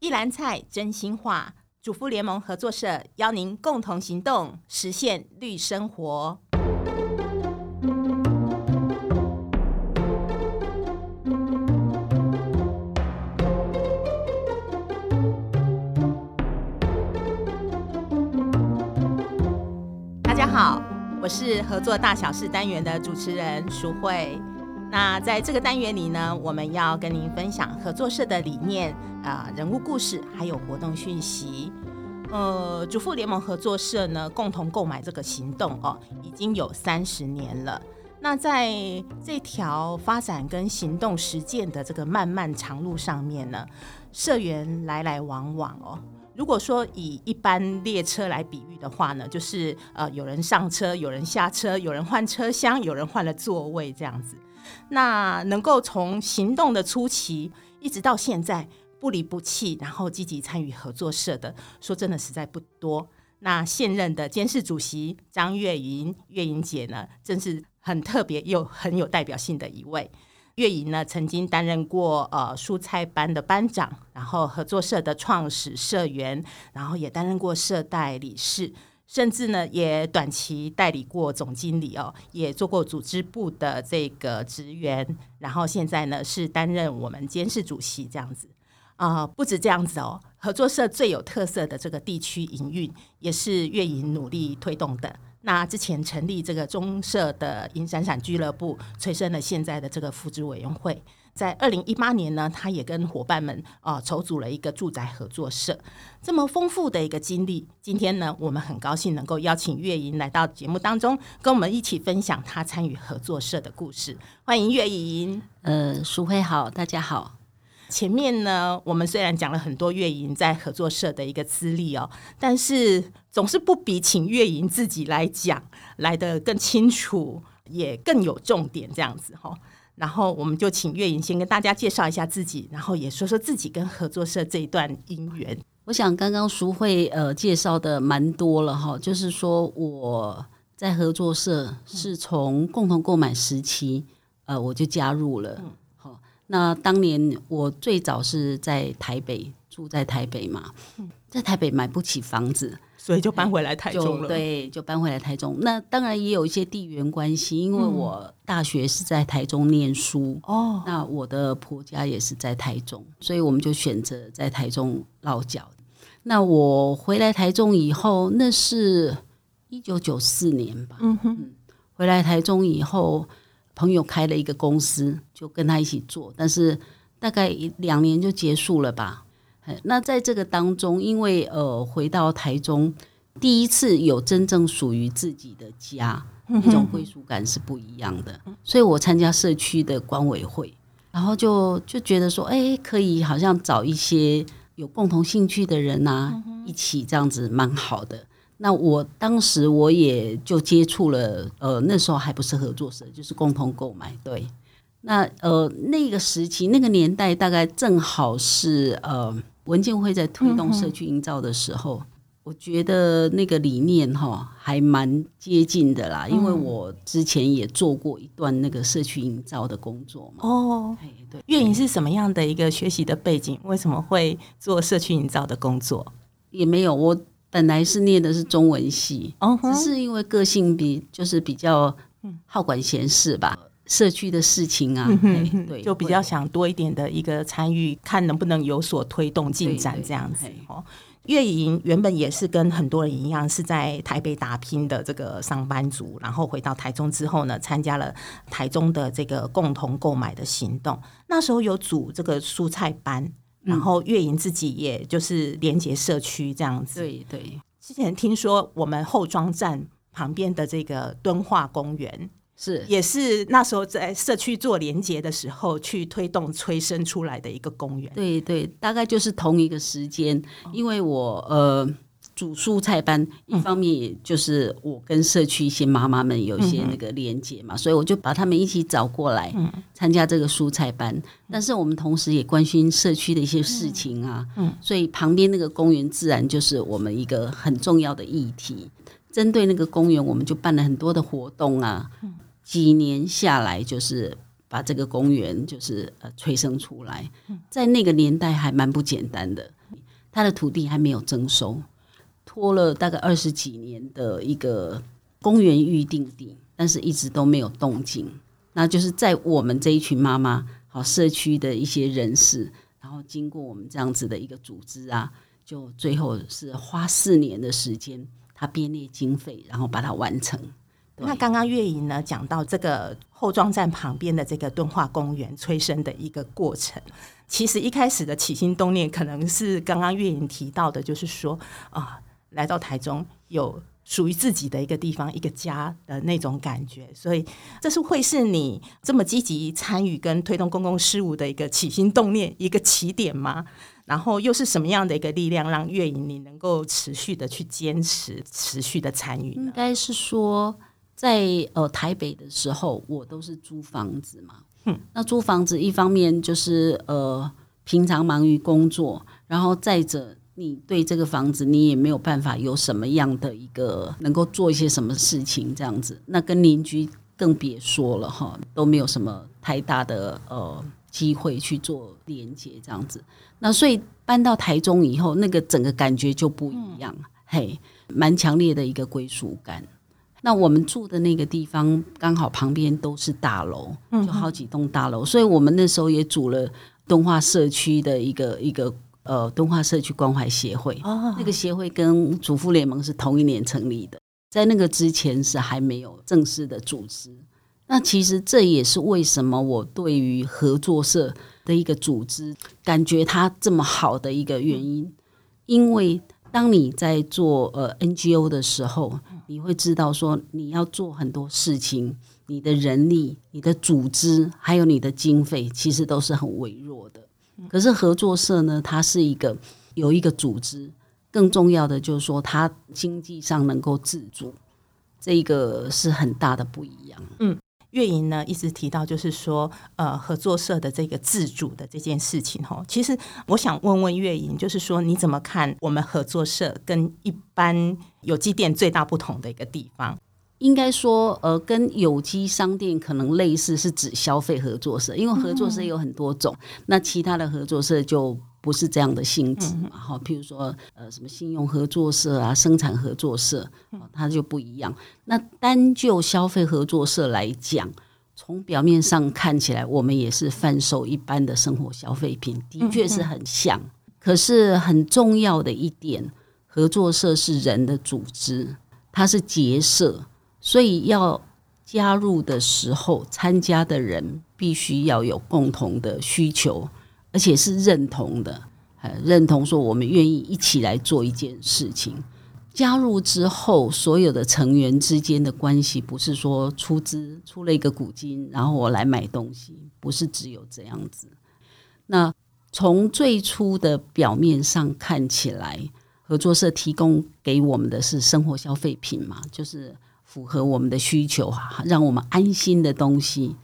一篮菜真心话，主妇联盟合作社邀您共同行动，实现绿生活。大家好，我是合作大小事单元的主持人淑慧。那在这个单元里呢，我们要跟您分享合作社的理念啊、人物故事，还有活动讯息。呃，主妇联盟合作社呢，共同购买这个行动哦，已经有三十年了。那在这条发展跟行动实践的这个漫漫长路上面呢，社员来来往往哦。如果说以一般列车来比喻的话呢，就是呃，有人上车，有人下车，有人换车厢，有人换了座位，这样子。那能够从行动的初期一直到现在不离不弃，然后积极参与合作社的，说真的实在不多。那现任的监事主席张月莹，月莹姐呢，真是很特别又很有代表性的一位。月莹呢，曾经担任过呃蔬菜班的班长，然后合作社的创始社员，然后也担任过社代理事。甚至呢，也短期代理过总经理哦，也做过组织部的这个职员，然后现在呢是担任我们监事主席这样子啊、不止这样子哦，合作社最有特色的这个地区营运也是月莹努力推动的。那之前成立这个中社的银闪闪俱乐部，催生了现在的这个扶植委员会。在二零一八年呢，他也跟伙伴们啊、呃、筹组了一个住宅合作社。这么丰富的一个经历，今天呢，我们很高兴能够邀请月莹来到节目当中，跟我们一起分享他参与合作社的故事。欢迎月莹。呃，淑慧好，大家好。前面呢，我们虽然讲了很多月莹在合作社的一个资历哦，但是总是不比请月莹自己来讲来的更清楚，也更有重点这样子哈、哦。然后我们就请月影先跟大家介绍一下自己，然后也说说自己跟合作社这一段姻缘。我想刚刚淑慧呃介绍的蛮多了哈，就是说我在合作社是从共同购买时期呃我就加入了。好、嗯，那当年我最早是在台北住在台北嘛，在台北买不起房子。所以就搬回来台中了。对，就搬回来台中。那当然也有一些地缘关系，因为我大学是在台中念书哦。那我的婆家也是在台中，所以我们就选择在台中落脚。那我回来台中以后，那是一九九四年吧。嗯哼。回来台中以后，朋友开了一个公司，就跟他一起做，但是大概两年就结束了吧。那在这个当中，因为呃回到台中，第一次有真正属于自己的家，那种归属感是不一样的。所以我参加社区的管委会，然后就就觉得说，哎，可以好像找一些有共同兴趣的人啊，一起这样子蛮好的。那我当时我也就接触了，呃，那时候还不是合作社，就是共同购买，对。那呃那个时期那个年代，大概正好是呃。文建会在推动社区营造的时候，嗯、我觉得那个理念哈还蛮接近的啦，嗯、因为我之前也做过一段那个社区营造的工作嘛。哦，对，月莹是什么样的一个学习的背景？为什么会做社区营造的工作？也没有，我本来是念的是中文系，哦、只是因为个性比就是比较好管闲事吧。社区的事情啊，对，就比较想多一点的一个参与，看能不能有所推动进展这样子哦。月莹原本也是跟很多人一样，是在台北打拼的这个上班族，然后回到台中之后呢，参加了台中的这个共同购买的行动。那时候有组这个蔬菜班，然后月莹自己也就是连接社区这样子。对对，之前听说我们后庄站旁边的这个敦化公园。是，也是那时候在社区做连接的时候，去推动催生出来的一个公园。对对，大概就是同一个时间，因为我呃煮蔬菜班，一方面也就是我跟社区一些妈妈们有一些那个连接嘛，嗯、所以我就把他们一起找过来参加这个蔬菜班。嗯、但是我们同时也关心社区的一些事情啊，嗯，所以旁边那个公园自然就是我们一个很重要的议题。针对那个公园，我们就办了很多的活动啊。几年下来，就是把这个公园就是呃催生出来，在那个年代还蛮不简单的，他的土地还没有征收，拖了大概二十几年的一个公园预定地，但是一直都没有动静。那就是在我们这一群妈妈，好社区的一些人士，然后经过我们这样子的一个组织啊，就最后是花四年的时间，他编列经费，然后把它完成。那刚刚月莹呢讲到这个后庄站旁边的这个敦化公园催生的一个过程，其实一开始的起心动念可能是刚刚月莹提到的，就是说啊，来到台中有属于自己的一个地方，一个家的那种感觉，所以这是会是你这么积极参与跟推动公共事务的一个起心动念，一个起点吗？然后又是什么样的一个力量，让月莹你能够持续的去坚持，持续的参与呢？应该是说。在呃台北的时候，我都是租房子嘛。嗯，那租房子一方面就是呃平常忙于工作，然后再者你对这个房子你也没有办法有什么样的一个能够做一些什么事情这样子。那跟邻居更别说了哈，都没有什么太大的呃机会去做连接这样子。那所以搬到台中以后，那个整个感觉就不一样，嗯、嘿，蛮强烈的一个归属感。那我们住的那个地方刚好旁边都是大楼，就好几栋大楼，所以我们那时候也组了敦化社区的一个一个呃敦化社区关怀协会。那个协会跟主妇联盟是同一年成立的，在那个之前是还没有正式的组织。那其实这也是为什么我对于合作社的一个组织感觉它这么好的一个原因，因为。当你在做呃 NGO 的时候，你会知道说你要做很多事情，你的人力、你的组织还有你的经费，其实都是很微弱的。可是合作社呢，它是一个有一个组织，更重要的就是说它经济上能够自主，这一个是很大的不一样。嗯。月莹呢一直提到，就是说，呃，合作社的这个自主的这件事情，哈，其实我想问问月莹，就是说，你怎么看我们合作社跟一般有机店最大不同的一个地方？应该说，呃，跟有机商店可能类似，是指消费合作社，因为合作社有很多种，嗯、那其他的合作社就。不是这样的性质嘛？哈、嗯，譬如说，呃，什么信用合作社啊，生产合作社，它就不一样。那单就消费合作社来讲，从表面上看起来，我们也是贩售一般的生活消费品，的确是很像。可是很重要的一点，合作社是人的组织，它是结社，所以要加入的时候，参加的人必须要有共同的需求。而且是认同的，呃认同说我们愿意一起来做一件事情。加入之后，所有的成员之间的关系，不是说出资出了一个股金，然后我来买东西，不是只有这样子。那从最初的表面上看起来，合作社提供给我们的是生活消费品嘛，就是符合我们的需求啊，让我们安心的东西，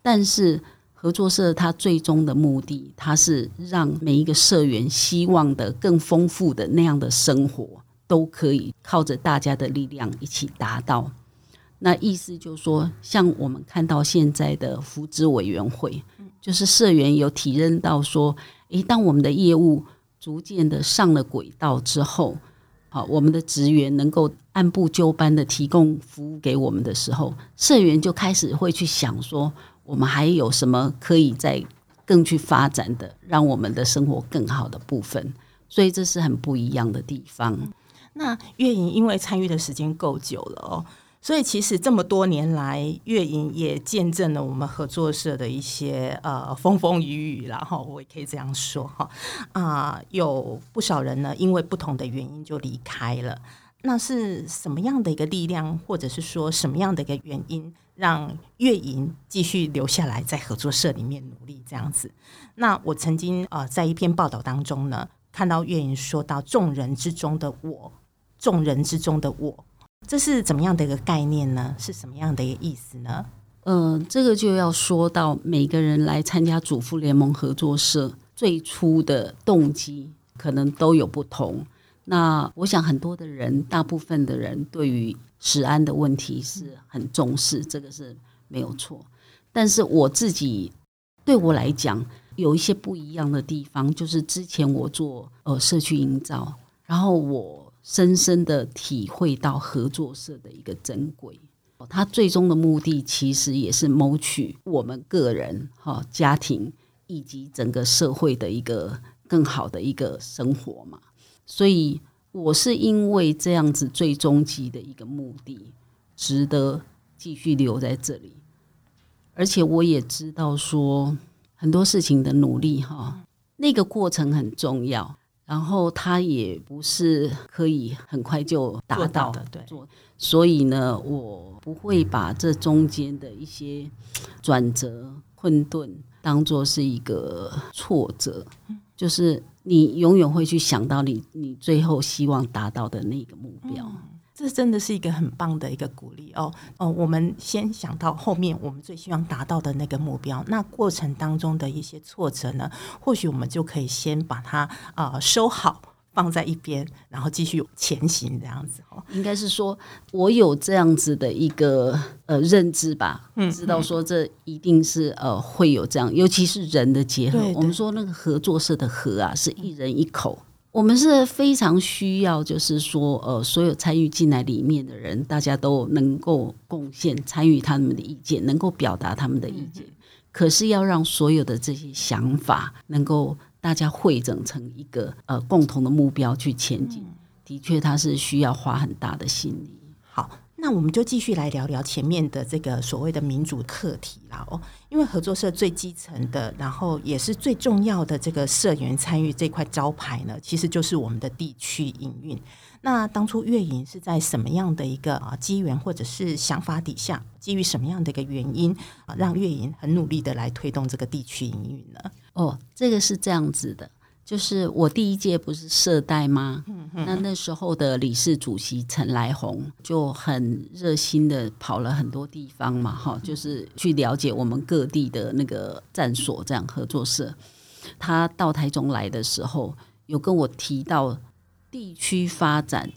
但是。合作社它最终的目的，它是让每一个社员希望的更丰富的那样的生活，都可以靠着大家的力量一起达到。那意思就是说，像我们看到现在的福祉委员会，就是社员有体认到说，诶，当我们的业务逐渐的上了轨道之后，好，我们的职员能够按部就班的提供服务给我们的时候，社员就开始会去想说。我们还有什么可以再更去发展的，让我们的生活更好的部分？所以这是很不一样的地方。那月颖因为参与的时间够久了哦，所以其实这么多年来，月颖也见证了我们合作社的一些呃风风雨雨，然后我也可以这样说哈啊、有不少人呢，因为不同的原因就离开了。那是什么样的一个力量，或者是说什么样的一个原因？让月莹继续留下来在合作社里面努力这样子。那我曾经呃在一篇报道当中呢，看到月莹说到“众人之中的我”，“众人之中的我”，这是怎么样的一个概念呢？是什么样的一个意思呢？呃，这个就要说到每个人来参加主妇联盟合作社最初的动机可能都有不同。那我想很多的人，大部分的人对于食安的问题是很重视，这个是没有错。但是我自己对我来讲，有一些不一样的地方，就是之前我做呃社区营造，然后我深深的体会到合作社的一个珍贵。它最终的目的其实也是谋取我们个人、哈家庭以及整个社会的一个更好的一个生活嘛。所以我是因为这样子最终极的一个目的，值得继续留在这里。而且我也知道说很多事情的努力哈，那个过程很重要，然后它也不是可以很快就达到的，对。所以呢，我不会把这中间的一些转折、困顿当做是一个挫折，就是你永远会去想到你你最后希望达到的那个目标。这真的是一个很棒的一个鼓励哦哦！我们先想到后面我们最希望达到的那个目标，那过程当中的一些挫折呢，或许我们就可以先把它啊、收好，放在一边，然后继续前行这样子哦。应该是说，我有这样子的一个呃认知吧，嗯，知道说这一定是呃会有这样，尤其是人的结合。我们说那个合作社的合啊，是一人一口。我们是非常需要，就是说，呃，所有参与进来里面的人，大家都能够贡献、参与他们的意见，能够表达他们的意见。可是要让所有的这些想法能够大家汇整成一个呃共同的目标去前进，的确，它是需要花很大的心力。好。那我们就继续来聊聊前面的这个所谓的民主课题啦哦，因为合作社最基层的，然后也是最重要的这个社员参与这块招牌呢，其实就是我们的地区营运。那当初月营是在什么样的一个啊机缘或者是想法底下，基于什么样的一个原因啊，让月营很努力的来推动这个地区营运呢？哦，这个是这样子的。就是我第一届不是社代吗？嗯嗯、那那时候的理事主席陈来红就很热心的跑了很多地方嘛，哈，就是去了解我们各地的那个站所这样合作社。他到台中来的时候，有跟我提到地区发展。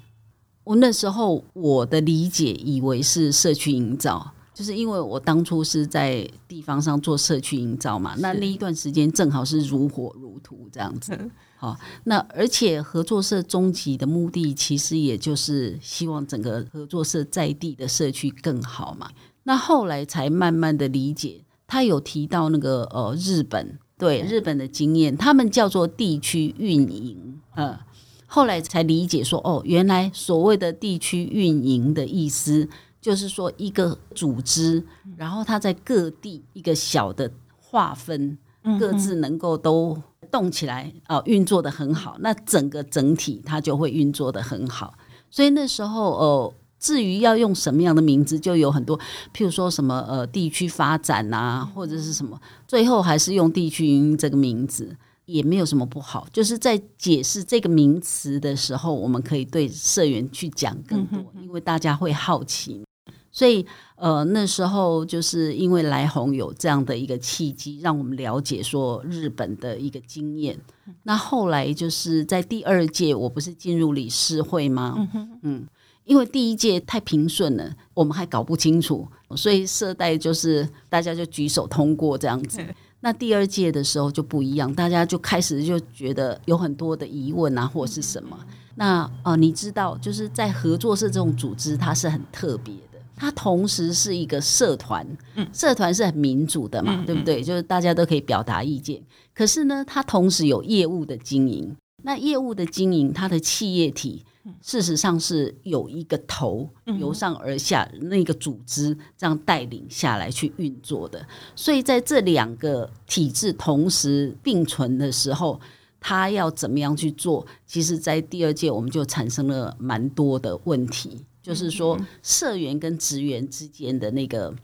我那时候我的理解以为是社区营造。就是因为我当初是在地方上做社区营造嘛，那那一段时间正好是如火如荼这样子。好，那而且合作社终极的目的，其实也就是希望整个合作社在地的社区更好嘛。那后来才慢慢的理解，他有提到那个呃日本，对日本的经验，他们叫做地区运营。嗯，后来才理解说，哦，原来所谓的地区运营的意思。就是说，一个组织，然后它在各地一个小的划分，各自能够都动起来啊，运作的很好，那整个整体它就会运作的很好。所以那时候，呃，至于要用什么样的名字，就有很多，譬如说什么呃地区发展啊，或者是什么，最后还是用地区营运这个名字。也没有什么不好，就是在解释这个名词的时候，我们可以对社员去讲更多，因为大家会好奇。所以，呃，那时候就是因为来鸿有这样的一个契机，让我们了解说日本的一个经验。那后来就是在第二届，我不是进入理事会吗？嗯，因为第一届太平顺了，我们还搞不清楚，所以社代就是大家就举手通过这样子。那第二届的时候就不一样，大家就开始就觉得有很多的疑问啊，或是什么。那呃，你知道，就是在合作社这种组织，它是很特别的。它同时是一个社团，社团是很民主的嘛，对不对？就是大家都可以表达意见。可是呢，它同时有业务的经营。那业务的经营，它的企业体。事实上是有一个头由上而下那个组织这样带领下来去运作的，所以在这两个体制同时并存的时候，它要怎么样去做？其实，在第二届我们就产生了蛮多的问题，就是说社员跟职员之间的那个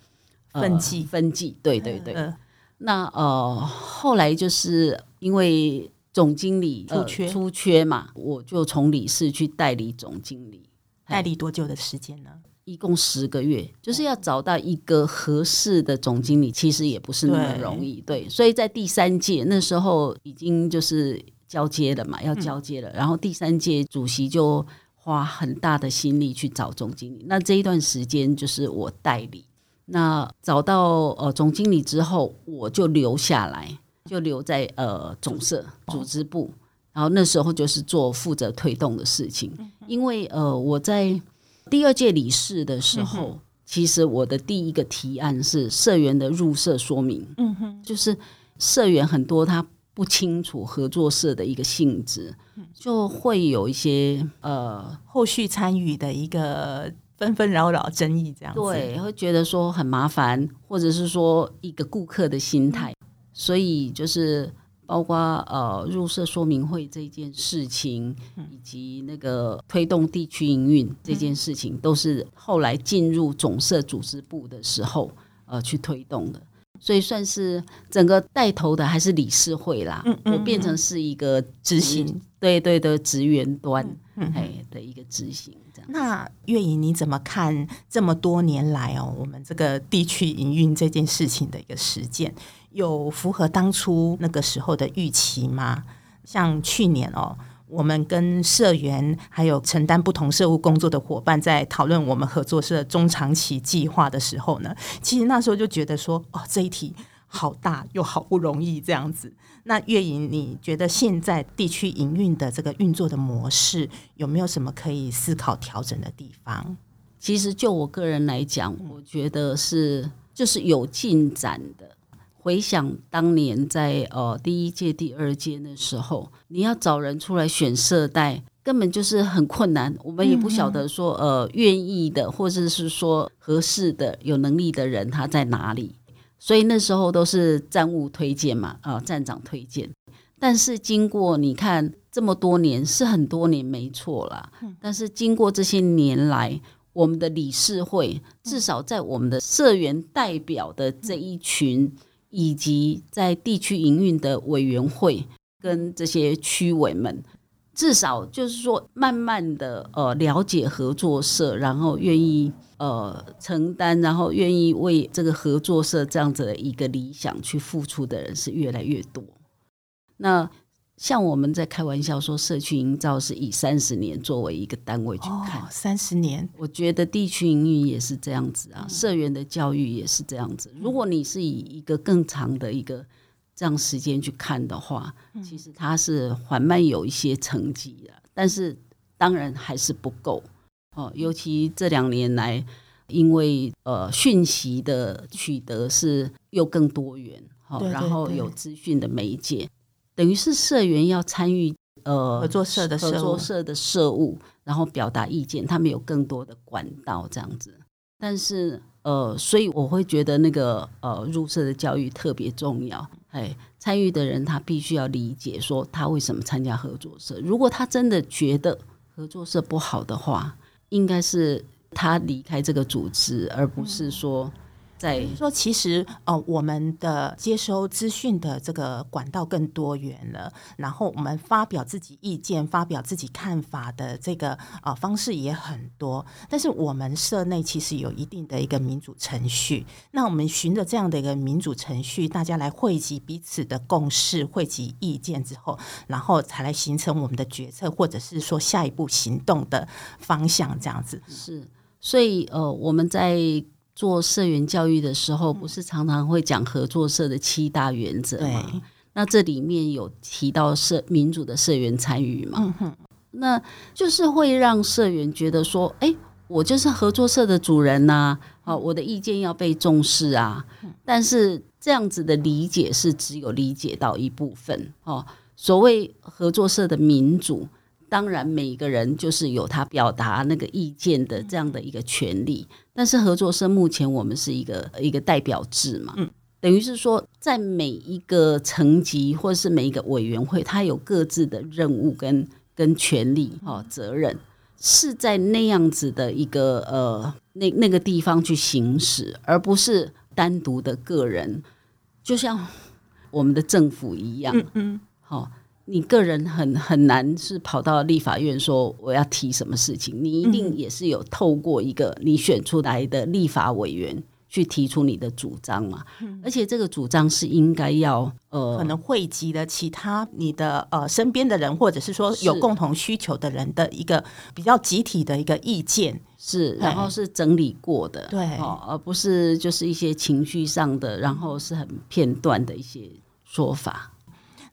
分际分际，对对对。那呃，后来就是因为。总经理出缺、呃、出缺嘛，我就从理事去代理总经理，代理多久的时间呢？一共十个月，就是要找到一个合适的总经理，其实也不是那么容易。对，对，所以在第三届那时候已经就是交接了嘛，要交接了。嗯、然后第三届主席就花很大的心力去找总经理，那这一段时间就是我代理。那找到呃总经理之后，我就留下来。就留在呃总社组织部，然后那时候就是做负责推动的事情。因为呃我在第二届理事的时候，其实我的第一个提案是社员的入社说明，嗯哼，就是社员很多他不清楚合作社的一个性质，就会有一些呃后续参与的一个。纷纷扰扰争议这样子，对，会觉得说很麻烦，或者是说一个顾客的心态，所以就是包括呃入社说明会这件事情，以及那个推动地区营运这件事情，都是后来进入总社组织部的时候呃去推动的，所以算是整个带头的还是理事会啦，嗯嗯嗯，我变成是一个执行，对对的职员端，哎的一个执行。那月莹，你怎么看这么多年来哦，我们这个地区营运这件事情的一个实践，有符合当初那个时候的预期吗？像去年哦，我们跟社员还有承担不同社务工作的伙伴在讨论我们合作社中长期计划的时候呢，其实那时候就觉得说，哦，这一题。好大又好不容易这样子，那月莹，你觉得现在地区营运的这个运作的模式有没有什么可以思考调整的地方？其实就我个人来讲，我觉得是就是有进展的。回想当年在呃第一届、第二届的时候，你要找人出来选社代，根本就是很困难。我们也不晓得说呃愿意的，或者是说合适的、有能力的人他在哪里。所以那时候都是站务推荐嘛，啊，站长推荐。但是经过你看这么多年，是很多年没错啦。但是经过这些年来，我们的理事会至少在我们的社员代表的这一群，以及在地区营运的委员会跟这些区委们，至少就是说，慢慢的呃了解合作社，然后愿意。呃，承担，然后愿意为这个合作社这样子的一个理想去付出的人是越来越多。那像我们在开玩笑说，社区营造是以三十年作为一个单位去看，哦，三十年，我觉得地区营运也是这样子啊，社员的教育也是这样子。如果你是以一个更长的一个这样时间去看的话，其实它是缓慢有一些成绩的，但是当然还是不够。哦，尤其这两年来，因为呃讯息的取得是又更多元，好、哦，然后有资讯的媒介，等于是社员要参与呃合作社的合作社的社务，然后表达意见，他们有更多的管道这样子。但是呃，所以我会觉得那个呃入社的教育特别重要。哎，参与的人他必须要理解说他为什么参加合作社。如果他真的觉得合作社不好的话，应该是他离开这个组织，而不是说。在说，其实呃，我们的接收资讯的这个管道更多元了，然后我们发表自己意见、发表自己看法的这个呃方式也很多。但是我们社内其实有一定的一个民主程序，那我们循着这样的一个民主程序，大家来汇集彼此的共识、汇集意见之后，然后才来形成我们的决策，或者是说下一步行动的方向，这样子。是，所以呃，我们在。做社员教育的时候，不是常常会讲合作社的七大原则吗？那这里面有提到社民主的社员参与嘛？嗯。那就是会让社员觉得说，哎，我就是合作社的主人呐，啊，我的意见要被重视啊。但是这样子的理解是只有理解到一部分哦。所谓合作社的民主。当然，每个人就是有他表达那个意见的这样的一个权利。但是合作社目前我们是一个一个代表制嘛，嗯，等于是说，在每一个层级或者是每一个委员会，它有各自的任务跟跟权利哦，责任。是在那样子的一个呃那那个地方去行使，而不是单独的个人，就像我们的政府一样，嗯嗯，好。你个人很很难是跑到立法院说我要提什么事情，你一定也是有透过一个你选出来的立法委员去提出你的主张嘛，而且这个主张是应该要呃，可能汇集了其他你的呃身边的人，或者是说有共同需求的人的一个比较集体的一个意见，是然后是整理过的，对，而不是就是一些情绪上的，然后是很片段的一些。说法。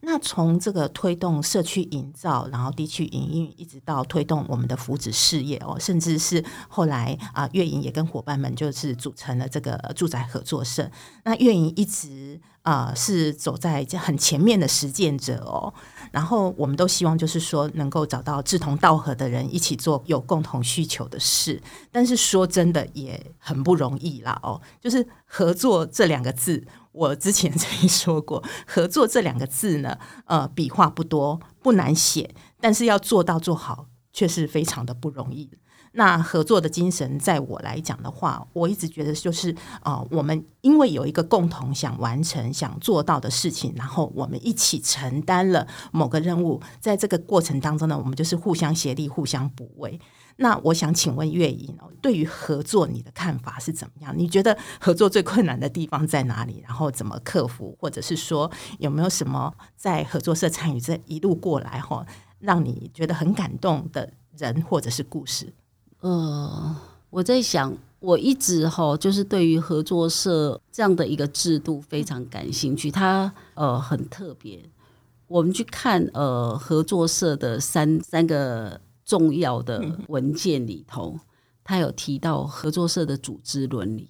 那从这个推动社区营造，然后地区营运，一直到推动我们的福祉事业哦，甚至是后来啊，月营也跟伙伴们就是组成了这个住宅合作社。那月营一直啊、是走在很前面的实践者哦。然后我们都希望就是说能够找到志同道合的人一起做有共同需求的事。但是说真的也很不容易啦哦，就是合作这两个字。我之前曾经说过，合作这两个字呢，呃，笔画不多，不难写，但是要做到做好，却是非常的不容易。那合作的精神，在我来讲的话，我一直觉得就是，呃，我们因为有一个共同想完成、想做到的事情，然后我们一起承担了某个任务，在这个过程当中呢，我们就是互相协力、互相补位。那我想请问月营哦，对于合作你的看法是怎么样？你觉得合作最困难的地方在哪里？然后怎么克服？或者是说有没有什么在合作社参与这一路过来哈，让你觉得很感动的人或者是故事？呃，我在想，我一直哈就是对于合作社这样的一个制度非常感兴趣，它呃很特别。我们去看呃合作社的三三个。重要的文件里头，他有提到合作社的组织伦理，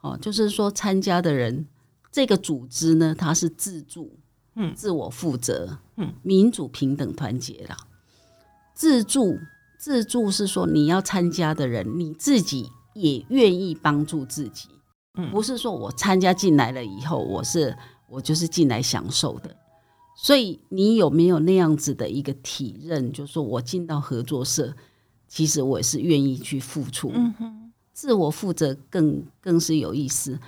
哦，就是说参加的人这个组织呢，它是自助，嗯，自我负责，嗯，民主、平等、团结啦。自助，自助是说你要参加的人，你自己也愿意帮助自己，嗯，不是说我参加进来了以后，我是我就是进来享受的。所以你有没有那样子的一个体认？就是说我进到合作社，其实我也是愿意去付出，嗯哼，自我负责更更是有意思。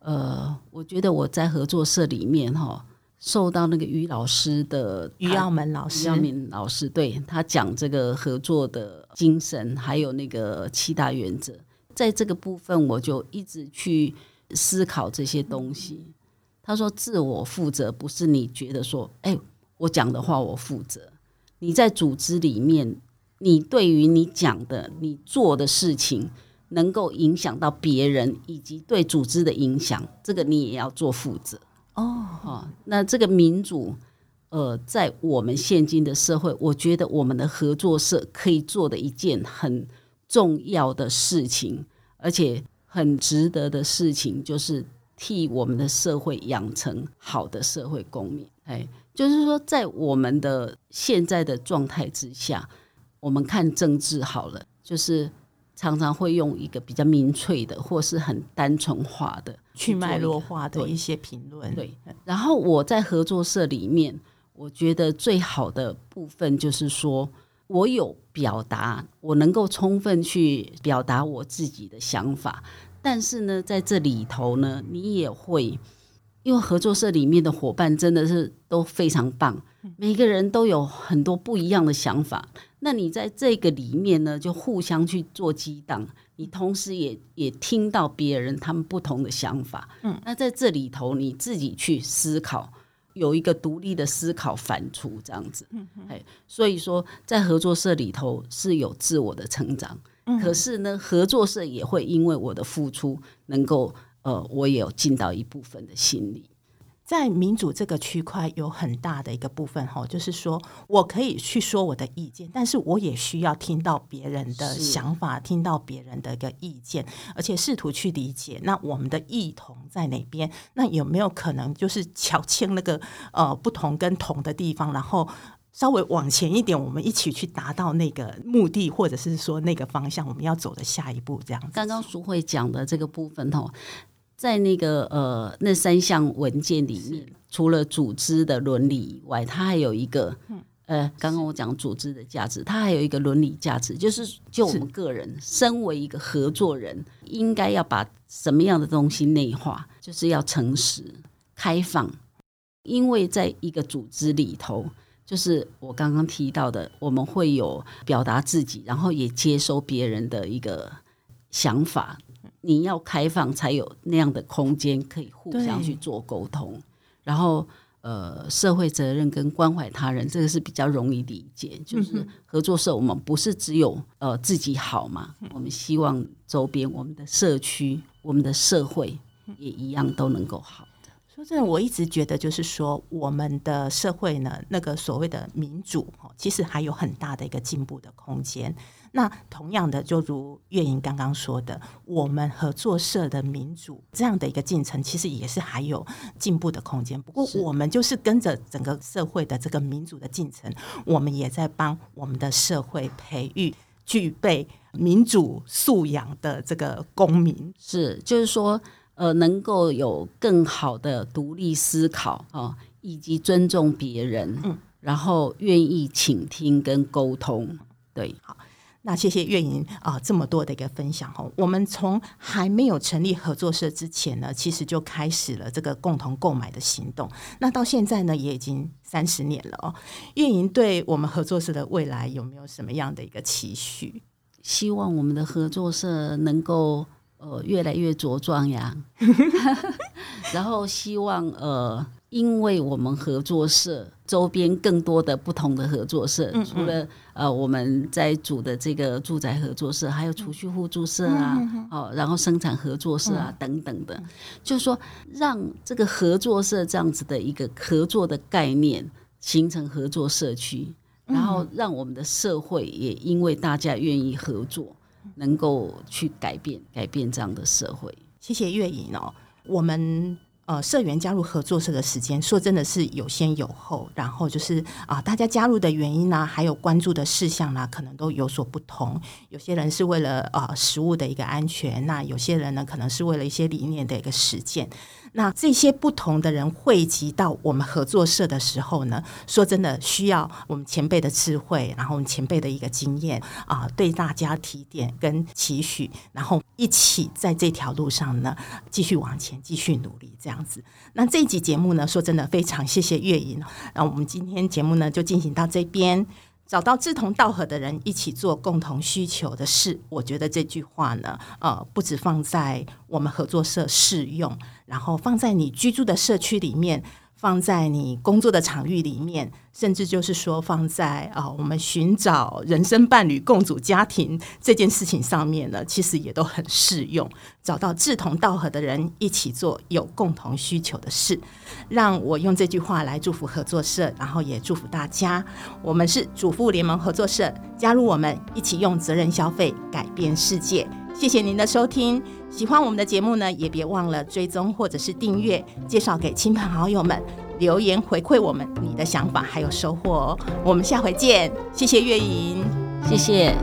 呃，我觉得我在合作社里面哈，受到那个于老师的于耀门老师，耀明老师对他讲这个合作的精神，还有那个七大原则，在这个部分我就一直去思考这些东西。他说：“自我负责不是你觉得说，哎，我讲的话我负责。你在组织里面，你对于你讲的、你做的事情，能够影响到别人，以及对组织的影响，这个你也要做负责。哦，哦，那这个民主，呃，在我们现今的社会，我觉得我们的合作社可以做的一件很重要的事情，而且很值得的事情，就是。”替我们的社会养成好的社会公民，哎，就是说，在我们的现在的状态之下，我们看政治好了，就是常常会用一个比较民粹的，或是很单纯化的、去脉络化的一些评论。对，然后我在合作社里面，我觉得最好的部分就是说，我有表达，我能够充分去表达我自己的想法。但是呢，在这里头呢，你也会，因为合作社里面的伙伴真的是都非常棒，每个人都有很多不一样的想法。那你在这个里面呢，就互相去做激荡，你同时也也听到别人他们不同的想法。嗯，那在这里头，你自己去思考，有一个独立的思考反刍这样子。嗯，哎，所以说在合作社里头是有自我的成长。可是呢，合作社也会因为我的付出，能够呃，我也有尽到一部分的心力。在民主这个区块，有很大的一个部分哈，就是说我可以去说我的意见，但是我也需要听到别人的想法，听到别人的一个意见，而且试图去理解，那我们的异同在哪边？那有没有可能就是瞧清那个呃不同跟同的地方，然后？稍微往前一点，我们一起去达到那个目的，或者是说那个方向，我们要走的下一步，这样子。刚刚淑慧讲的这个部分哦，在那个呃那三项文件里面，除了组织的伦理以外，它还有一个，呃，刚刚我讲组织的价值，它还有一个伦理价值，就是就我们个人身为一个合作人，应该要把什么样的东西内化，就是要诚实、开放，因为在一个组织里头。就是我刚刚提到的，我们会有表达自己，然后也接收别人的一个想法。你要开放，才有那样的空间可以互相去做沟通。然后，呃，社会责任跟关怀他人，这个是比较容易理解。就是合作社，我们不是只有呃自己好嘛，我们希望周边我们的社区、我们的社会也一样都能够好。说真的，我一直觉得就是说，我们的社会呢，那个所谓的民主，其实还有很大的一个进步的空间。那同样的，就如月莹刚刚说的，我们合作社的民主这样的一个进程，其实也是还有进步的空间。不过，我们就是跟着整个社会的这个民主的进程，我们也在帮我们的社会培育具备民主素养的这个公民。是，就是说，呃，能够有更好的独立思考啊，以及尊重别人，嗯，然后愿意倾听跟沟通。对，好。那谢谢月莹啊，这么多的一个分享哦。我们从还没有成立合作社之前呢，其实就开始了这个共同购买的行动。那到现在呢，也已经三十年了哦。月莹对我们合作社的未来有没有什么样的一个期许？希望我们的合作社能够呃越来越茁壮呀。然后希望呃。因为我们合作社周边更多的不同的合作社，嗯嗯除了呃我们在组的这个住宅合作社，还有储蓄互助社啊，哦，然后生产合作社啊、嗯、等等的，就是说让这个合作社这样子的一个合作的概念形成合作社区，然后让我们的社会也因为大家愿意合作，能够去改变改变这样的社会。谢谢月影哦，我们。呃，社员加入合作社的时间，说真的是有先有后，然后就是啊、大家加入的原因呢、还有关注的事项呢、可能都有所不同。有些人是为了呃食物的一个安全，那有些人呢，可能是为了一些理念的一个实践。那这些不同的人汇集到我们合作社的时候呢，说真的需要我们前辈的智慧，然后我们前辈的一个经验啊、对大家提点跟期许，然后一起在这条路上呢继续往前，继续努力这样子。那这一集节目呢，说真的非常谢谢月莹，那我们今天节目呢就进行到这边。找到志同道合的人，一起做共同需求的事。我觉得这句话呢，呃，不止放在我们合作社适用，然后放在你居住的社区里面。放在你工作的场域里面，甚至就是说放在啊、呃，我们寻找人生伴侣、共组家庭这件事情上面呢，其实也都很适用。找到志同道合的人一起做有共同需求的事，让我用这句话来祝福合作社，然后也祝福大家。我们是主妇联盟合作社，加入我们一起用责任消费改变世界。谢谢您的收听，喜欢我们的节目呢，也别忘了追踪或者是订阅，介绍给亲朋好友们，留言回馈我们你的想法还有收获哦。我们下回见，谢谢月莹，谢谢。